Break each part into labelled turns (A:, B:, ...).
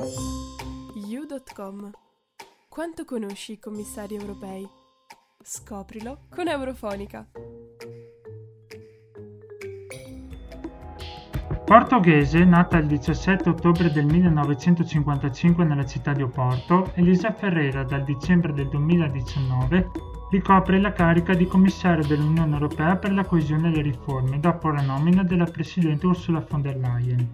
A: You.com Quanto conosci i commissari europei? Scoprilo con Eurofonica.
B: Portoghese, nata il 17 ottobre del 1955 nella città di Oporto, Elisa Ferreira dal dicembre del 2019 ricopre la carica di commissario dell'Unione Europea per la coesione e le riforme dopo la nomina della Presidente Ursula von der Leyen.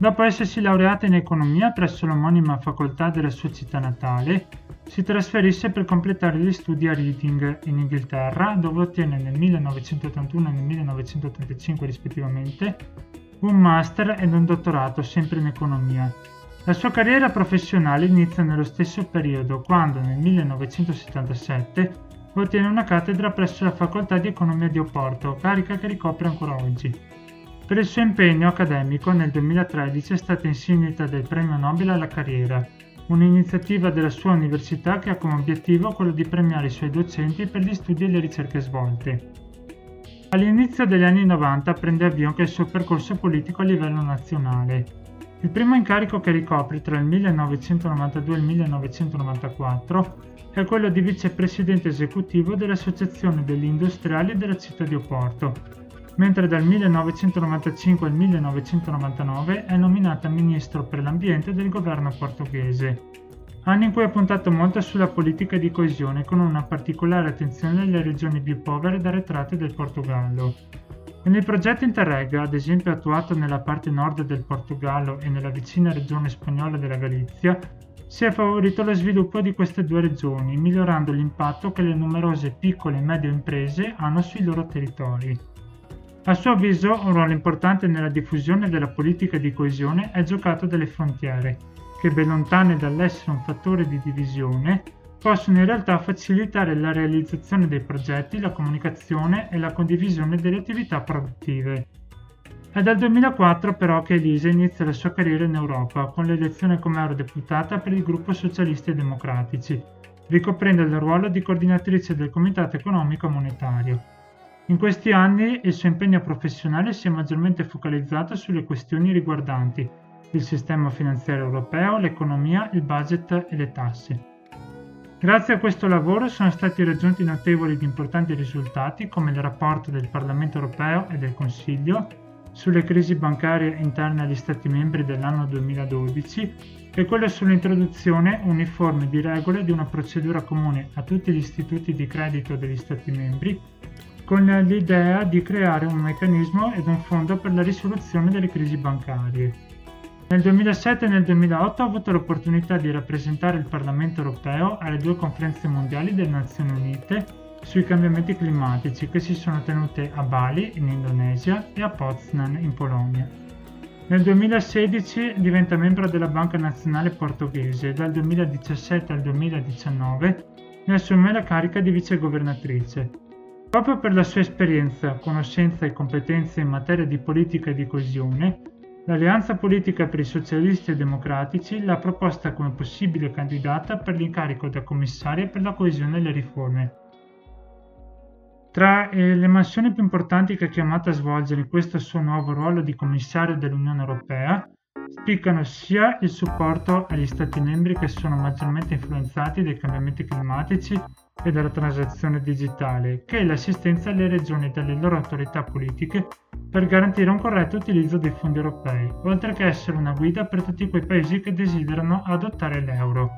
B: Dopo essersi laureata in economia presso l'omonima facoltà della sua città natale, si trasferisse per completare gli studi a Reading, in Inghilterra, dove ottiene nel 1981 e nel 1985 rispettivamente un master ed un dottorato sempre in economia. La sua carriera professionale inizia nello stesso periodo, quando nel 1977 ottiene una cattedra presso la facoltà di economia di Oporto, carica che ricopre ancora oggi. Per il suo impegno accademico nel 2013 è stata insignita del Premio Nobel alla carriera, un'iniziativa della sua università che ha come obiettivo quello di premiare i suoi docenti per gli studi e le ricerche svolte. All'inizio degli anni 90 prende avvio anche il suo percorso politico a livello nazionale. Il primo incarico che ricopre tra il 1992 e il 1994 è quello di vicepresidente esecutivo dell'Associazione degli Industriali della città di Oporto, mentre dal 1995 al 1999 è nominata ministro per l'ambiente del governo portoghese. Anni in cui ha puntato molto sulla politica di coesione con una particolare attenzione alle regioni più povere ed arretrate del Portogallo. Nel progetto Interreg, ad esempio attuato nella parte nord del Portogallo e nella vicina regione spagnola della Galizia, si è favorito lo sviluppo di queste due regioni, migliorando l'impatto che le numerose piccole e medie imprese hanno sui loro territori. A suo avviso un ruolo importante nella diffusione della politica di coesione è giocato dalle frontiere, che ben lontane dall'essere un fattore di divisione, possono in realtà facilitare la realizzazione dei progetti, la comunicazione e la condivisione delle attività produttive. È dal 2004 però che Elisa inizia la sua carriera in Europa con l'elezione come eurodeputata per il gruppo Socialisti e Democratici, ricoprendo il ruolo di coordinatrice del Comitato Economico Monetario. In questi anni il suo impegno professionale si è maggiormente focalizzato sulle questioni riguardanti il sistema finanziario europeo, l'economia, il budget e le tasse. Grazie a questo lavoro sono stati raggiunti notevoli ed importanti risultati come il rapporto del Parlamento europeo e del Consiglio sulle crisi bancarie interne agli Stati membri dell'anno 2012 e quello sull'introduzione uniforme di regole di una procedura comune a tutti gli istituti di credito degli Stati membri con l'idea di creare un meccanismo ed un fondo per la risoluzione delle crisi bancarie. Nel 2007 e nel 2008 ho avuto l'opportunità di rappresentare il Parlamento europeo alle due conferenze mondiali delle Nazioni Unite sui cambiamenti climatici che si sono tenute a Bali in Indonesia e a Poznan in Polonia. Nel 2016 diventa membro della Banca Nazionale Portoghese e dal 2017 al 2019 ne assume la carica di vicegovernatrice. Proprio per la sua esperienza, conoscenza e competenze in materia di politica e di coesione, l'Alleanza Politica per i Socialisti e Democratici l'ha proposta come possibile candidata per l'incarico da commissaria per la coesione e le riforme. Tra eh, le mansioni più importanti che è chiamata a svolgere in questo suo nuovo ruolo di commissario dell'Unione Europea spiccano sia il supporto agli Stati membri che sono maggiormente influenzati dai cambiamenti climatici e dalla transazione digitale, che l'assistenza alle regioni e alle loro autorità politiche per garantire un corretto utilizzo dei fondi europei, oltre che essere una guida per tutti quei paesi che desiderano adottare l'euro.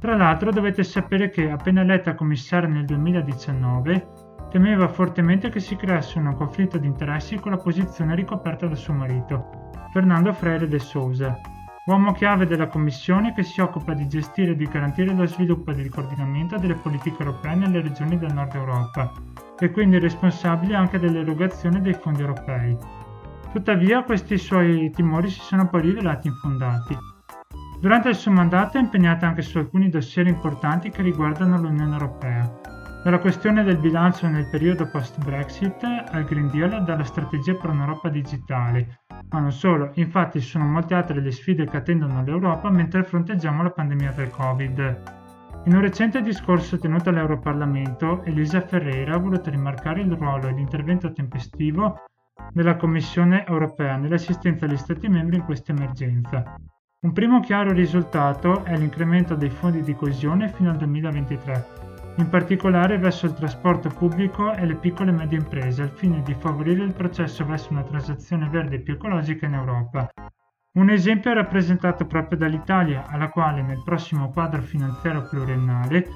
B: Tra l'altro dovete sapere che appena eletta commissaria nel 2019 temeva fortemente che si creasse un conflitto di interessi con la posizione ricoperta da suo marito, Fernando Freire de Souza, uomo chiave della Commissione che si occupa di gestire e di garantire lo sviluppo e il coordinamento delle politiche europee nelle regioni del nord Europa e quindi responsabile anche dell'erogazione dei fondi europei. Tuttavia questi suoi timori si sono poi rivelati infondati. Durante il suo mandato è impegnata anche su alcuni dossier importanti che riguardano l'Unione Europea, dalla questione del bilancio nel periodo post-Brexit al Green Deal dalla strategia per un'Europa digitale, ma non solo, infatti sono molte altre le sfide che attendono l'Europa mentre fronteggiamo la pandemia del Covid. In un recente discorso tenuto all'Europarlamento, Elisa Ferreira ha voluto rimarcare il ruolo e l'intervento tempestivo della Commissione europea nell'assistenza agli Stati membri in questa emergenza. Un primo chiaro risultato è l'incremento dei fondi di coesione fino al 2023, in particolare verso il trasporto pubblico e le piccole e medie imprese, al fine di favorire il processo verso una transazione verde più ecologica in Europa. Un esempio è rappresentato proprio dall'Italia, alla quale nel prossimo quadro finanziario pluriennale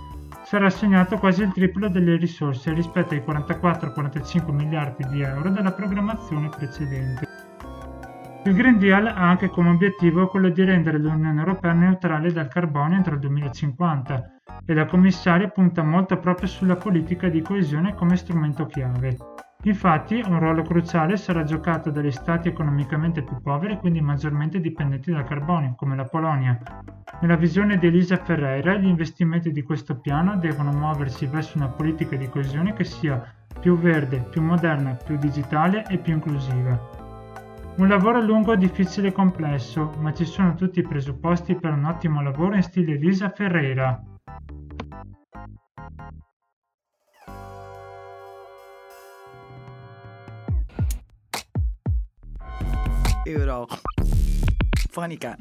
B: sarà assegnato quasi il triplo delle risorse rispetto ai 44-45 miliardi di euro della programmazione precedente. Il Green Deal ha anche come obiettivo quello di rendere l'Unione Europea neutrale dal carbonio entro il 2050 e la commissaria punta molto proprio sulla politica di coesione come strumento chiave. Infatti un ruolo cruciale sarà giocato dagli stati economicamente più poveri e quindi maggiormente dipendenti dal carbonio, come la Polonia. Nella visione di Elisa Ferreira, gli investimenti di questo piano devono muoversi verso una politica di coesione che sia più verde, più moderna, più digitale e più inclusiva. Un lavoro lungo, difficile e complesso, ma ci sono tutti i presupposti per un ottimo lavoro in stile Elisa Ferreira.
C: Euro. Fonica.